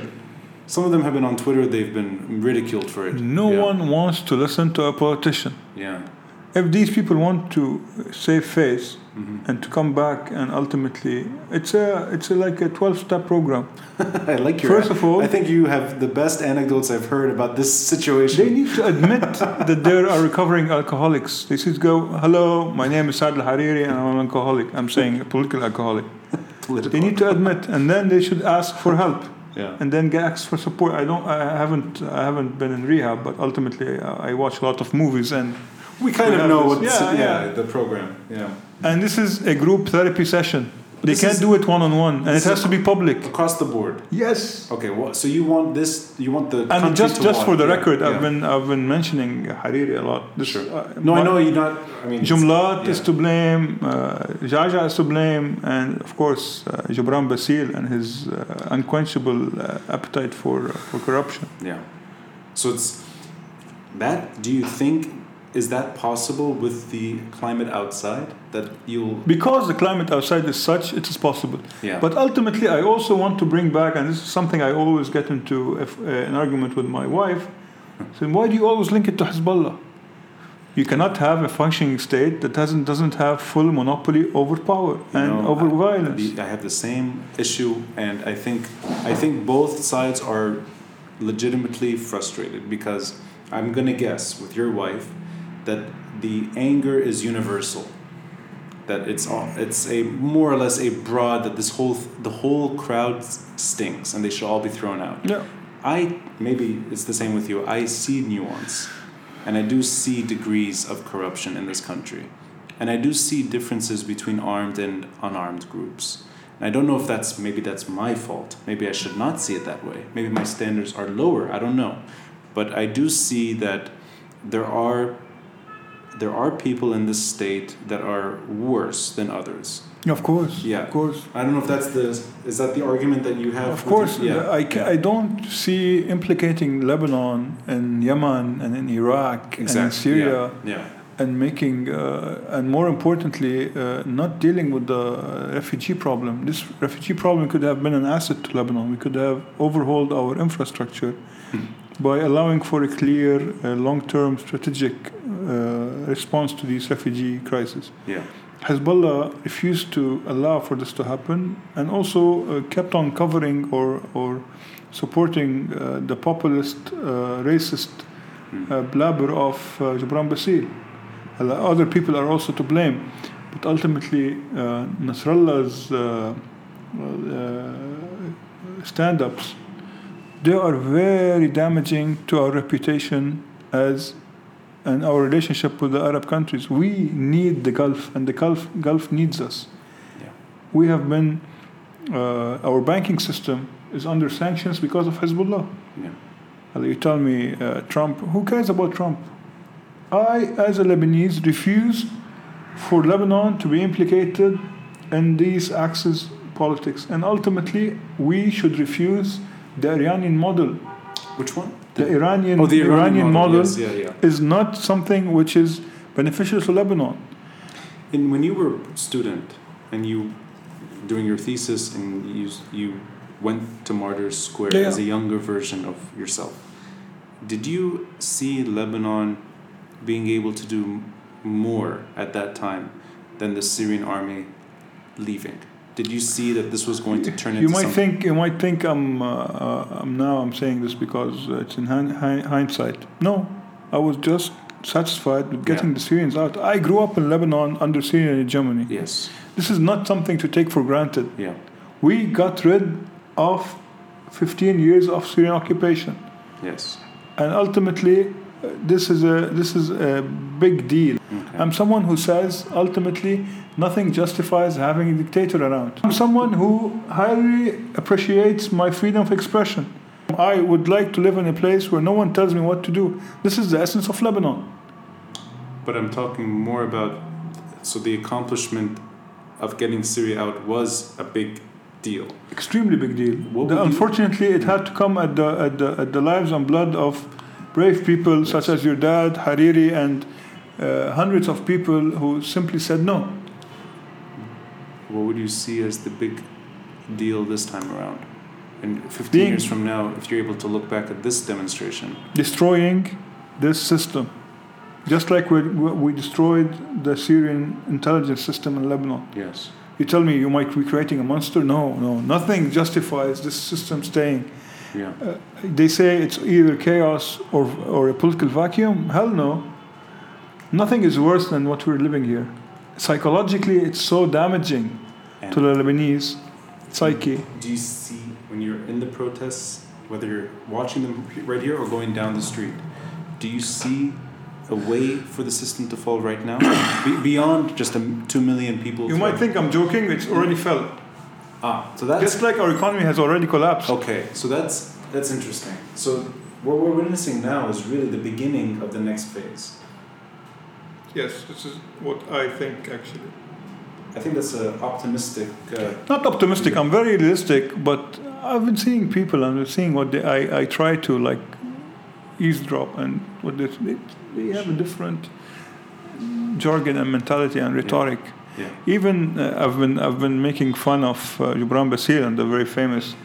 Some of them have been on Twitter. They've been ridiculed for it. No yeah. one wants to listen to a politician. Yeah. If these people want to save face hmm and to come back, and ultimately, it's a it's a, like a twelve-step program. I like your. First of all, I think you have the best anecdotes I've heard about this situation. They need to admit that they are recovering alcoholics. They should go, hello, my name is Saad Al-Hariri and I'm an alcoholic. I'm saying a political alcoholic. Political. They need to admit and then they should ask for help Yeah. and then get ask for support. I don't I haven't I haven't been in rehab, but ultimately I I watch a lot of movies and We kind We of know what. yeah, Yeah, yeah. The program. Yeah. and this is a group therapy session. They this can't do it one on one and it has to be public. Across the board. Yes. Okay. Well, so you want this? You want the And just just for the yeah, record, I've been I've been mentioning Hariri a lot. This, Sure. uh, No, I know you're not. I mean, Jumblatt is to blame, uh, Geagea is to blame, and of course uh, Gebran Bassil and his uh, unquenchable uh, appetite for for corruption. Yeah. So it's that. Do you think is that possible with the climate outside that you'll? Because the climate outside is such, it is possible. Yeah. But ultimately, I also want to bring back, and this is something I always get into if, uh, an argument with my wife. Saying, why do you always link it to Hezbollah? You cannot have a functioning state that doesn't doesn't have full monopoly over power You and know, over I- violence. I have the same issue, and I think I think both sides are legitimately frustrated because I'm gonna guess with your wife that the anger is universal. That it's all, it's a more or less a broad that this whole the whole crowd stinks and they should all be thrown out. yeah. I maybe it's the same with you. I see nuance, and I do see degrees of corruption in this country, and I do see differences between armed and unarmed groups. And I don't know if that's maybe that's my fault. Maybe I should not see it that way. Maybe my standards are lower. I don't know, But I do see that there are there are people in this state that are worse than others. Of course. Yeah. Of course. I don't know if that's the is that the argument that you have. Of course, your- yeah. I, ca- I don't see implicating Lebanon and Yemen and in Iraq and in. Syria Yeah. yeah. and making, uh, and more importantly, uh, not dealing with the refugee problem. This refugee problem could have been an asset to Lebanon. We could have overhauled our infrastructure Hmm. by allowing for a clear, uh, long-term strategic uh, response to these refugee crisis. Yeah. Hezbollah refused to allow for this to happen and also uh, kept on covering or, or supporting uh, the populist, uh, racist uh, blabber of uh, Gebran Bassil. Uh, Other people are also to blame, but ultimately, uh, Nasrallah's uh, uh, stand ups they are very damaging to our reputation as and our relationship with the Arab countries. We need the Gulf, and the Gulf, Gulf needs us. Yeah. We have been, uh, our banking system is under sanctions because of Hezbollah. Yeah. You tell me, uh, Trump, who cares about Trump? I, as a Lebanese, refuse for Lebanon to be implicated in these Axis politics. And ultimately, we should refuse the Iranian model. Which one? The Iranian, oh, the Iranian, model, Yes, yeah, yeah. is not something which is beneficial to Lebanon. And when you were a student and you doing your thesis and you you went to Martyrs Square Yeah, as a younger version of yourself, did you see Lebanon being able to do more at that time than the Syrian army leaving? Did you see that this was going to turn You into might something? think you might think I'm, uh, uh, I'm now I'm saying this because it's in hin- hin- hindsight. No, I was just satisfied with getting Yeah. the Syrians out. I grew up in Lebanon under Syrian hegemony. Yes. This is not something to take for granted. Yeah. We got rid of 15 years of Syrian occupation, Yes. and ultimately, this is a this is a big deal. Okay. I'm someone who says ultimately nothing justifies having a dictator around. I'm someone who highly appreciates my freedom of expression. I would like to live in a place where no one tells me what to do. This is the essence of Lebanon. But I'm talking more about so the accomplishment of getting Syria out was a big deal. Extremely big deal. The- would you- unfortunately, it had to come at the, at, the, at the lives and blood of brave people such as your dad, Hariri, and uh, hundreds of people who simply said no. What would you see as the big deal this time around? And 15 Being- years from now, if you're able to look back at this demonstration, destroying this system. Just like we, we destroyed the Syrian intelligence system in Lebanon. yes, You tell me you might be creating a monster? No, no. Nothing justifies this system staying. Yeah, uh, They say it's either chaos or, or a political vacuum. Hell no. Nothing is worse than what we're living here. Psychologically, it's so damaging and to the Lebanese psyche. do you see when you're in the protests, whether you're watching them right here or going down the street, do you see a way for the system to fall right now, Be- beyond just a two million people? You might think I'm joking, it's already fell. Ah, so that's Just like our economy has already collapsed. Okay, so that's that's interesting. So what we're witnessing now is really the beginning of the next phase. Yes, this is what I think actually. I think that's an optimistic. Uh, Not optimistic. I'm very realistic, but I've been seeing people and I'm seeing what they, I I try to like eavesdrop and what they, they they have a different jargon and mentality and rhetoric. yeah. Even uh, I've been I've been making fun of uh, Gebran Bassil and the very famous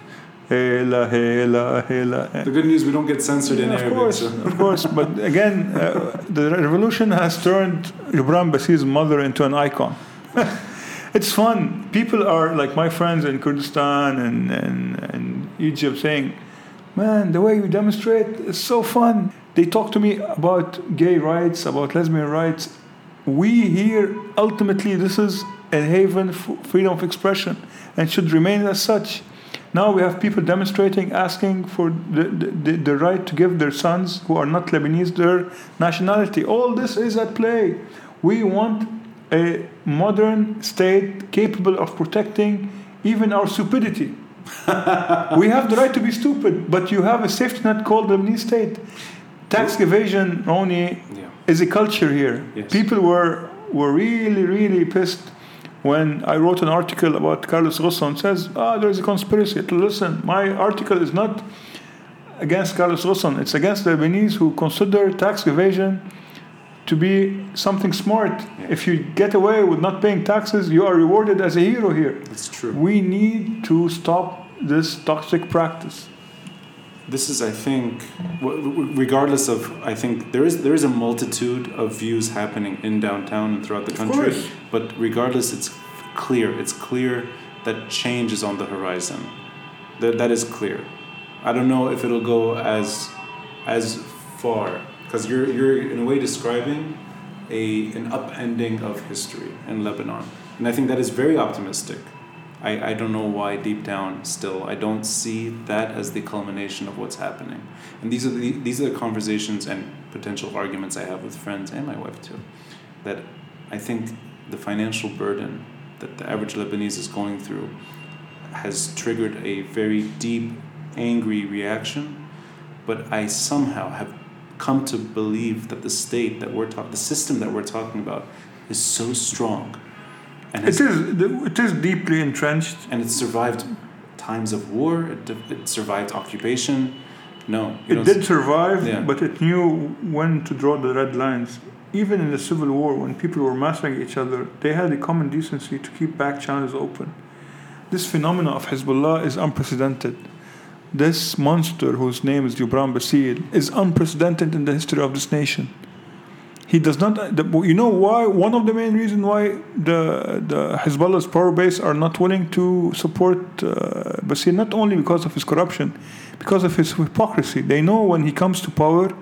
hela hela hela. The good news, we don't get censored in Yeah, of Arabic. course, so- of course. But again, uh, the revolution has turned Gebran Bassil's mother into an icon. it's fun. People are like my friends in Kurdistan and, and, and Egypt saying, Man, the way you demonstrate is so fun. They talk to me about gay rights, about lesbian rights. We here, ultimately, this is a haven for freedom of expression and should remain as such. Now we have people demonstrating, asking for the, the, the right to give their sons who are not Lebanese their nationality. All this is at play. We want a modern state capable of protecting even our stupidity. we have the right to be stupid, but you have a safety net called the Lebanese state. Tax evasion only. Is a culture here. Yes. People were were really really pissed when I wrote an article about Carlos Ghosn says, ah, there's a conspiracy. Listen, my article is not against Carlos Ghosn. It's against the Lebanese who consider tax evasion to be something smart. Yeah. If you get away with not paying taxes, you are rewarded as a hero here. That's true. We need to stop this toxic practice. This is, I think, regardless of, I think there is there is a multitude of views happening in downtown and throughout the Of country. course. But regardless, it's clear. It's clear that change is on the horizon. That that is clear. I don't know if it'll go as as far because you're you're in a way describing a an upending of history in Lebanon, and I think that is very optimistic. I, I don't know why deep down still I don't see that as the culmination of what's happening. And these are the these are the conversations and potential arguments I have with friends and my wife too. That I think the financial burden that the average Lebanese is going through has triggered a very deep, angry reaction. But I somehow have come to believe that the state that we're talking, the system that we're talking about, is so strong, and It is it is deeply entrenched. and it survived times of war. It, it survived occupation. No, It did survive, Yeah. but it knew when to draw the red lines. Even in the Civil War, when people were massacring each other, they had a common decency to keep back channels open. This phenomena of Hezbollah is unprecedented. This monster, whose name is Gebran Bassil, is unprecedented in the history of this nation. He does not. The, you know why? One of the main reasons why the the Hezbollah's power base are not willing to support uh, Bassil, not only because of his corruption, because of his hypocrisy. They know when he comes to power,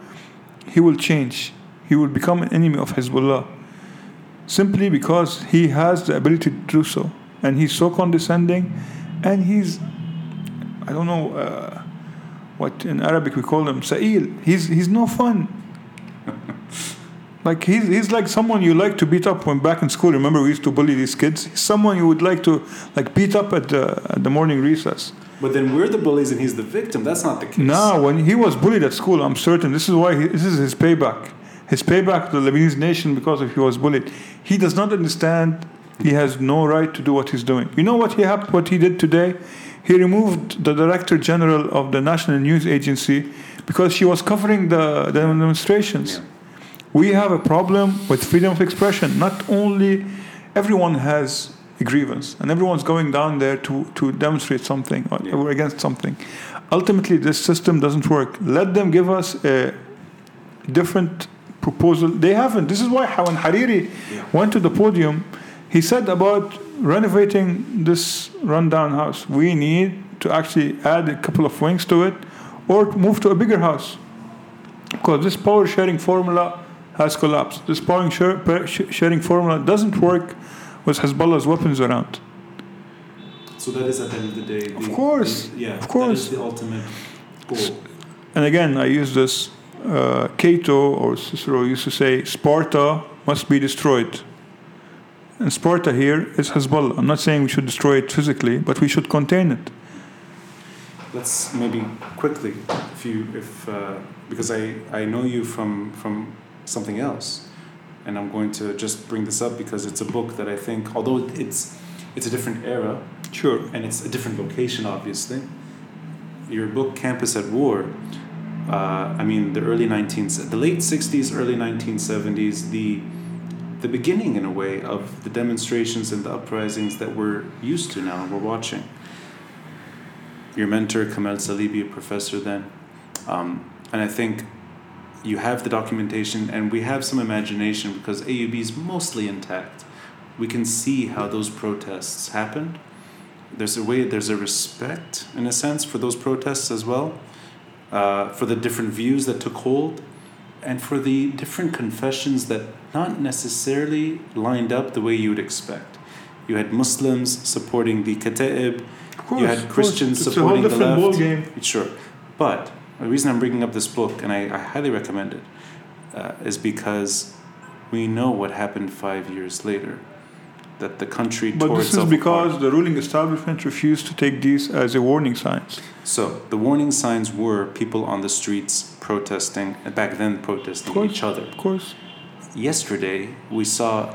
he will change. He will become an enemy of Hezbollah, simply because he has the ability to do so, and he's so condescending, and he's, I don't know, uh, what in Arabic we call him Sa'il. He's he's no fun. Like he's, he's like someone you like to beat up when back in school. Remember we used to bully these kids. He's someone you would like to like beat up at the at the morning recess. But then we're the bullies and he's the victim. That's not the case. No, when he was bullied at school, I'm certain this is why he, this is his payback. His payback to the Lebanese nation because of he was bullied. He does not understand. He has no right to do what he's doing. You know what he hap- what he did today? He removed the director general of the National News Agency because she was covering the, the demonstrations. Yeah. We have a problem with freedom of expression. Not only everyone has a grievance and everyone's going down there to, to demonstrate something or, Yeah. or against something. Ultimately, this system doesn't work. Let them give us a different proposal. They haven't. This is why when Hariri Yeah. went to the podium, he said about renovating this rundown house. We need to actually add a couple of wings to it or move to a bigger house. Because this power sharing formula has collapsed. This power share, sharing formula doesn't work with Hezbollah's weapons around. So that is at the end of the day. Of course, the- yeah. of course. That is the ultimate goal. And again, I use this. Uh, Cato or Cicero used to say, Sparta must be destroyed. And Sparta here is Hezbollah. I'm not saying we should destroy it physically, but we should contain it. Let's maybe quickly, if you, if uh, because I I know you from from something else, and I'm going to just bring this up because it's a book that I think, although it's it's a different era Sure. and it's a different location, obviously. Your book, Campus at War. Uh, I mean, the early 19, the late 60s, early 1970s, the the beginning, in a way, of the demonstrations and the uprisings that we're used to now, and we're watching. Your mentor, Kamal Salibi, a professor then. Um, and I think you have the documentation and we have some imagination because AUB is mostly intact. We can see how those protests happened. There's a way, there's a respect, in a sense, for those protests as well, uh, for the different views that took hold, and for the different confessions that not necessarily lined up the way you would expect. You had Muslims supporting the Kata'ib, you had. Christians It's a supporting the left. ball game. Sure. But the reason I'm bringing up this book, and I, I highly recommend it, uh, is because we know what happened five years later. That the country But this is because apart. the ruling establishment refused to take these as a warning signs. So the warning signs were people on the streets protesting, back then protesting course. each other. Of course. Yesterday, we saw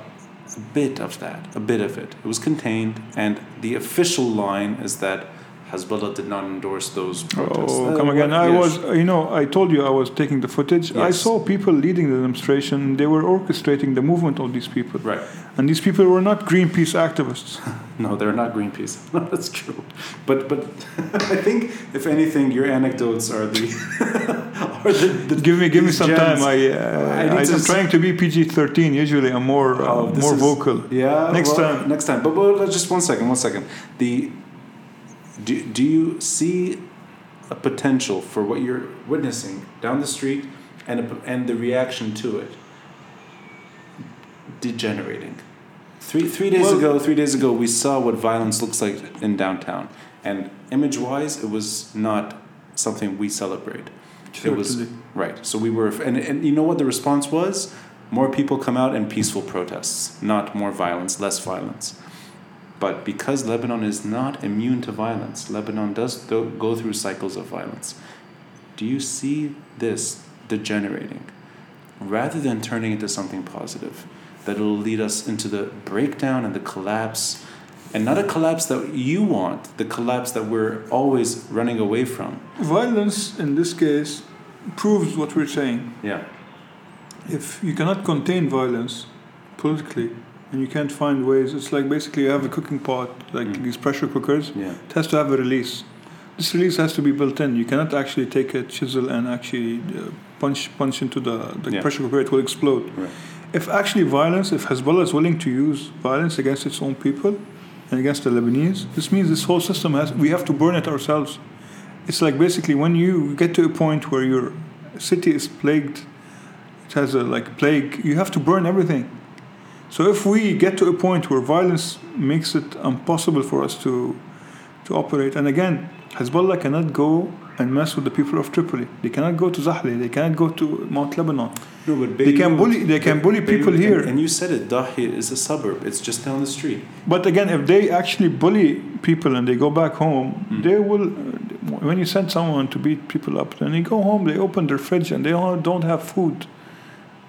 a bit of that, a bit of it. It was contained, and the official line is that Hezbollah did not endorse those protests. Oh, Uh, come again. I yes. was, you know, I told you I was taking the footage. I saw people leading the demonstration. They were orchestrating the movement of these people. Right. And these people were not Greenpeace activists. No, they're not Greenpeace. No, that's true. But but I think if anything, your anecdotes are the are the, the give me, give me some gems. time. I, uh, I, am trying to be PG-13. Usually, I'm more, uh, Oh, more is- vocal. Yeah. Next well, time. Next time. But, but just one second. One second. The do do you see a potential for what you're witnessing down the street and a, and the reaction to it degenerating? Three three days Well- ago, three days ago, we saw what violence looks like in downtown, and image-wise, it was not something we celebrate. It was right. So we were, and, and you know what the response was? More people come out and peaceful protests, not more violence, less violence. But because Lebanon is not immune to violence, Lebanon does do, go through cycles of violence. Do you see this degenerating? Rather than turning into something positive, that it'll lead us into the breakdown and the collapse, and not a collapse that you want, the collapse that we're always running away from. Violence, in this case, proves what we're saying. Yeah. If you cannot contain violence politically, and you can't find ways, it's like basically you have a cooking pot, like Mm. these pressure cookers. Yeah. It has to have a release. This release has to be built in. You cannot actually take a chisel and actually uh, punch punch into the, the Yeah. pressure cooker. It will explode. Right. If actually violence, if Hezbollah is willing to use violence against its own people and against the Lebanese, this means this whole system has. We have to burn it ourselves. It's like basically when you get to a point where your city is plagued, it has a like plague. You have to burn everything. So if we get to a point where violence makes it impossible for us to to operate, and again, Hezbollah cannot go and mess with the people of Tripoli. They cannot go to Zahle. They cannot go to Mount Lebanon. No, but They can bully- they can bully people here. And, and you said it, Dahieh is a suburb. It's just down the street. But again, if they actually bully people and they go back home, Mm. they will. When you send someone to beat people up, then they go home, they open their fridge and they don't have food.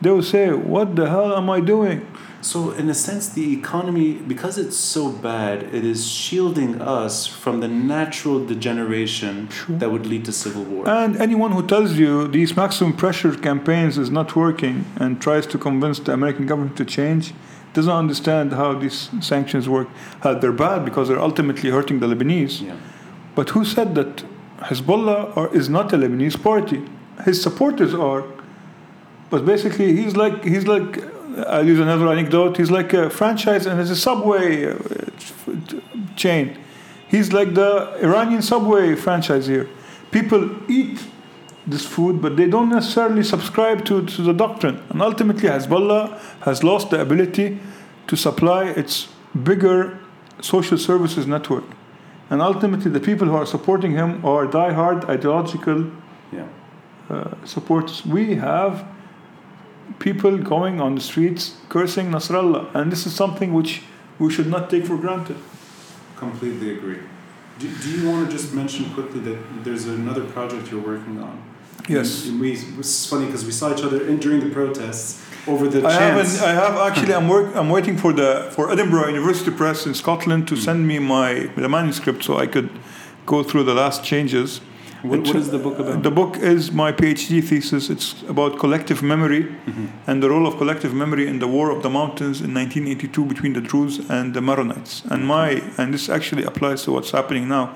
They will say, "What the hell am I doing?" So, in a sense, the economy, because it's so bad, it is shielding us from the natural degeneration Sure. that would lead to civil war. And anyone who tells you these maximum pressure campaigns is not working and tries to convince the American government to change doesn't understand how these sanctions work. How they're bad because they're ultimately hurting the Lebanese. yeah. But who said that Hezbollah are, is not a Lebanese party? His supporters are. But basically, he's like he's like. I'll use another anecdote. He's like a franchise and it's a subway uh, chain. He's like the Iranian subway franchise here. People eat this food, but they don't necessarily subscribe to, to the doctrine. And ultimately, Hezbollah has lost the ability to supply its bigger social services network. And ultimately, the people who are supporting him are die-hard ideological Yeah. uh, supporters. We have people going on the streets cursing Nasrallah, and this is something which we should not take for granted. Completely agree. Do, do you want to just mention quickly that there's another project you're working on? Yes. And we, it's funny because we saw each other in, during the protests over the I chants. haven't. I have actually. I'm work. I'm waiting for the for Edinburgh University Press in Scotland to Hmm. send me my the manuscript so I could go through the last changes. What, what is the book about? The book is my PhD thesis. It's about collective memory Mhm. and the role of collective memory in the War of the Mountains in 1982 between the Druze and the Maronites. And my and this actually applies to what's happening now.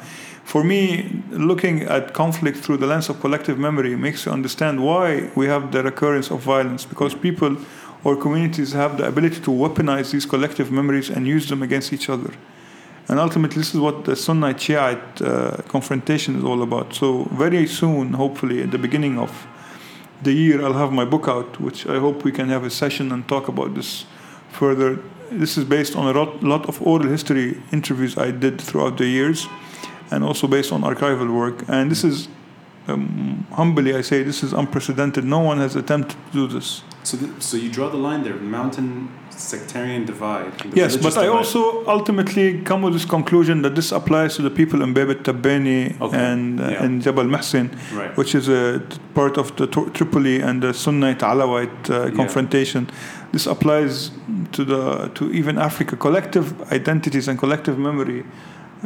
For me, looking at conflict through the lens of collective memory makes you understand why we have the recurrence of violence because people or communities have the ability to weaponize these collective memories and use them against each other. And ultimately, this is what the Sunnite Shiite uh, confrontation is all about. So, very soon, hopefully, at the beginning of the year, I'll have my book out, which I hope we can have a session and talk about this further. This is based on a lot, of oral history interviews I did throughout the years, and also based on archival work. And this is, um, humbly, I say, this is unprecedented. No one has attempted to do this. So, th- so you draw the line there. Mountain sectarian divide. Yes, but I also ultimately come with this conclusion that this applies to the people in Bab al-Tabbaneh Okay, and uh, yeah. in Jabal Mohsen, right. which is a part of the Tripoli and the Sunnite Alawite uh, Yeah. confrontation. This applies to the to even Africa. Collective identities and collective memory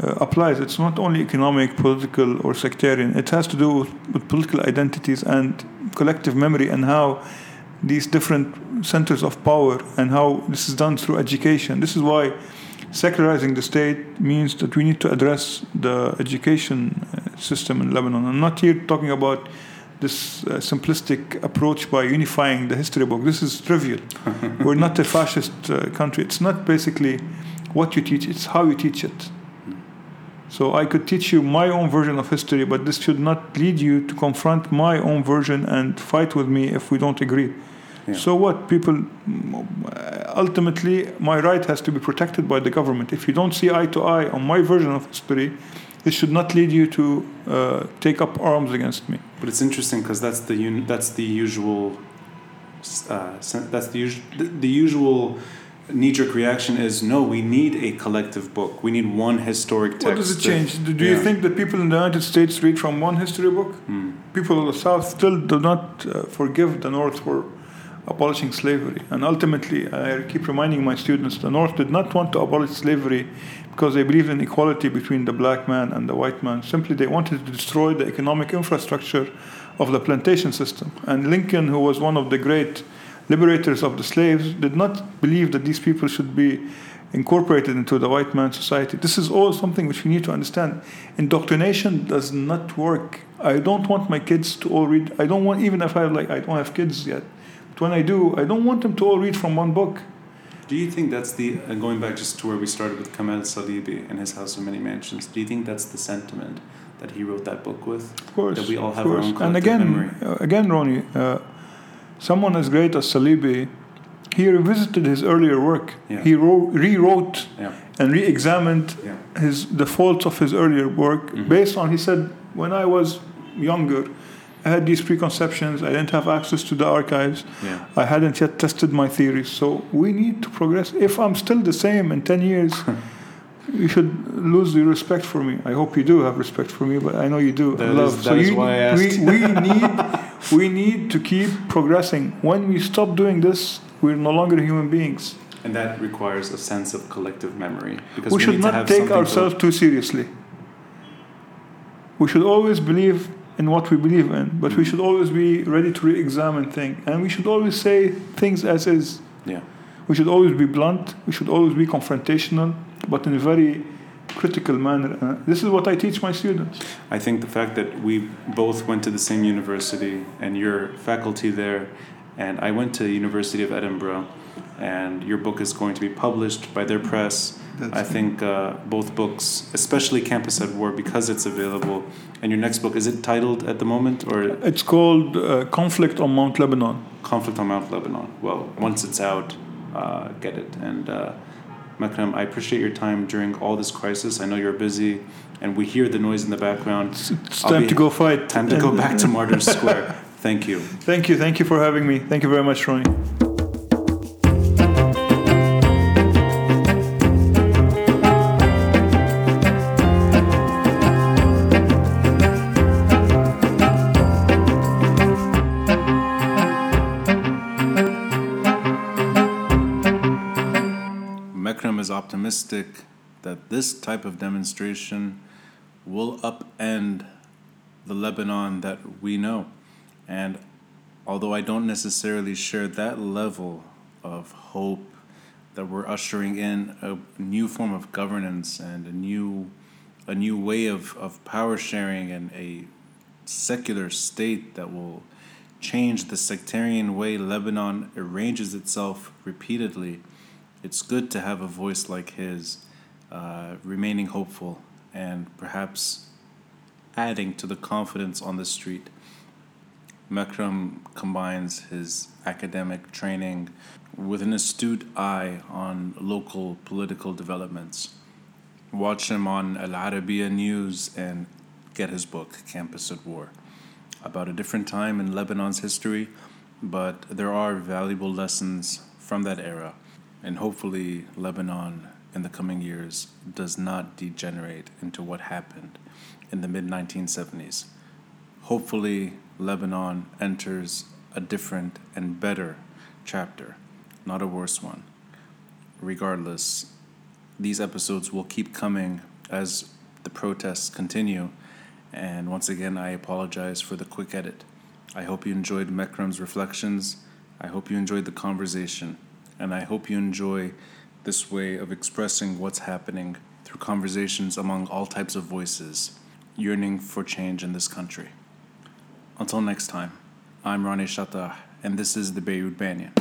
uh, applies. It's not only economic, political, or sectarian. It has to do with, with political identities and collective memory and how these different centers of power and how this is done through education. This is why secularizing the state means that we need to address the education uh, system in Lebanon. I'm not here talking about this uh, simplistic approach by unifying the history book. This is trivial. We're not a fascist uh, country. It's not basically what you teach, it's how you teach it. So I could teach you my own version of history, but this should not lead you to confront my own version and fight with me if we don't agree. Yeah. So what? People, mm, ultimately, my right has to be protected by the government. If you don't see eye to eye on my version of history, this should not lead you to uh, take up arms against me. But it's interesting because that's the un- that's the usual uh, that's the, us- the, the usual knee-jerk reaction is no we need a collective book we need one historic text What does it change? Do do you think that people in the United States read from one history book? Hmm. People of the South still do not uh, forgive the North for abolishing slavery. And ultimately, I keep reminding my students the North did not want to abolish slavery because they believed in equality between the black man and the white man. Simply, they wanted to destroy the economic infrastructure of the plantation system. And Lincoln, who was one of the great liberators of the slaves, did not believe that these people should be incorporated into the white man's society. This is all something which we need to understand. Indoctrination does not work. I don't want my kids to all read. I don't want even if I have like I don't have kids yet. But when I do, I don't want them to all read from one book. do you think that's the uh, going back just to where we started with Kamal Salibi and his house of many mansions do you think that's the sentiment that he wrote that book with Of course, That we all have our own And again, memory. uh, again, Ronnie, uh, someone as great as Salibi, he revisited his earlier work. Yeah. He wrote, rewrote yeah and re-examined yeah his the faults of his earlier work Mhm. based on he said when I was younger I had these preconceptions. I didn't have access to the archives. Yeah. I hadn't yet tested my theories. So we need to progress. If I'm still the same in 10 years you should lose your respect for me. I hope you do have respect for me but I know you do. That is- love is you, why I asked. we, we need we need to keep progressing. When we stop doing this we're no longer human beings. And that requires a sense of collective memory because we should not take something to- ourselves too seriously. We should always believe in what we believe in, but we Mhm. should always be ready to re-examine things, and we should always say things as is. yeah We should always be blunt. We should always be confrontational, but in a very critical manner. Uh, this is what I teach my students. I think the fact that we both went to the same university and your faculty there, and I went to the University of Edinburgh, and your book is going to be published by their press. I think uh, both books, especially Campus at War, because it's available. And your next book is it titled at the moment or It's called uh, Conflict on Mount Lebanon. Conflict on Mount Lebanon? Well, once it's out, uh, get it. And uh, Makram, I appreciate your time during all this crisis. I know you're busy, and we hear the noise in the background. It's, it's time to go fight. Time to go back to Martyrs Square. Thank you. Thank you. Thank you for having me. Thank you very much, Ronnie. Optimistic that this type of demonstration will upend the Lebanon that we know. And although I don't necessarily share that level of hope that we're ushering in a new form of governance and a new a new way of, of power sharing and a secular state that will change the sectarian way Lebanon arranges itself repeatedly, it's good to have a voice like his, uh, remaining hopeful and perhaps adding to the confidence on the street. Makram combines his academic training with an astute eye on local political developments. Watch him on Al Arabiya News and get his book, Campus at War, about a different time in Lebanon's history, but there are valuable lessons from that era. And hopefully Lebanon in the coming years does not degenerate into what happened in the mid 1970s. Hopefully, Lebanon enters a different and better chapter, not a worse one. Regardless, these episodes will keep coming as the protests continue. And once again, I apologize for the quick edit. I hope you enjoyed Makram's reflections. I hope you enjoyed the conversation. And I hope you enjoy this way of expressing what's happening through conversations among all types of voices yearning for change in this country. Until next time, I'm Ronnie Chatah, and this is the Beirut Banyan.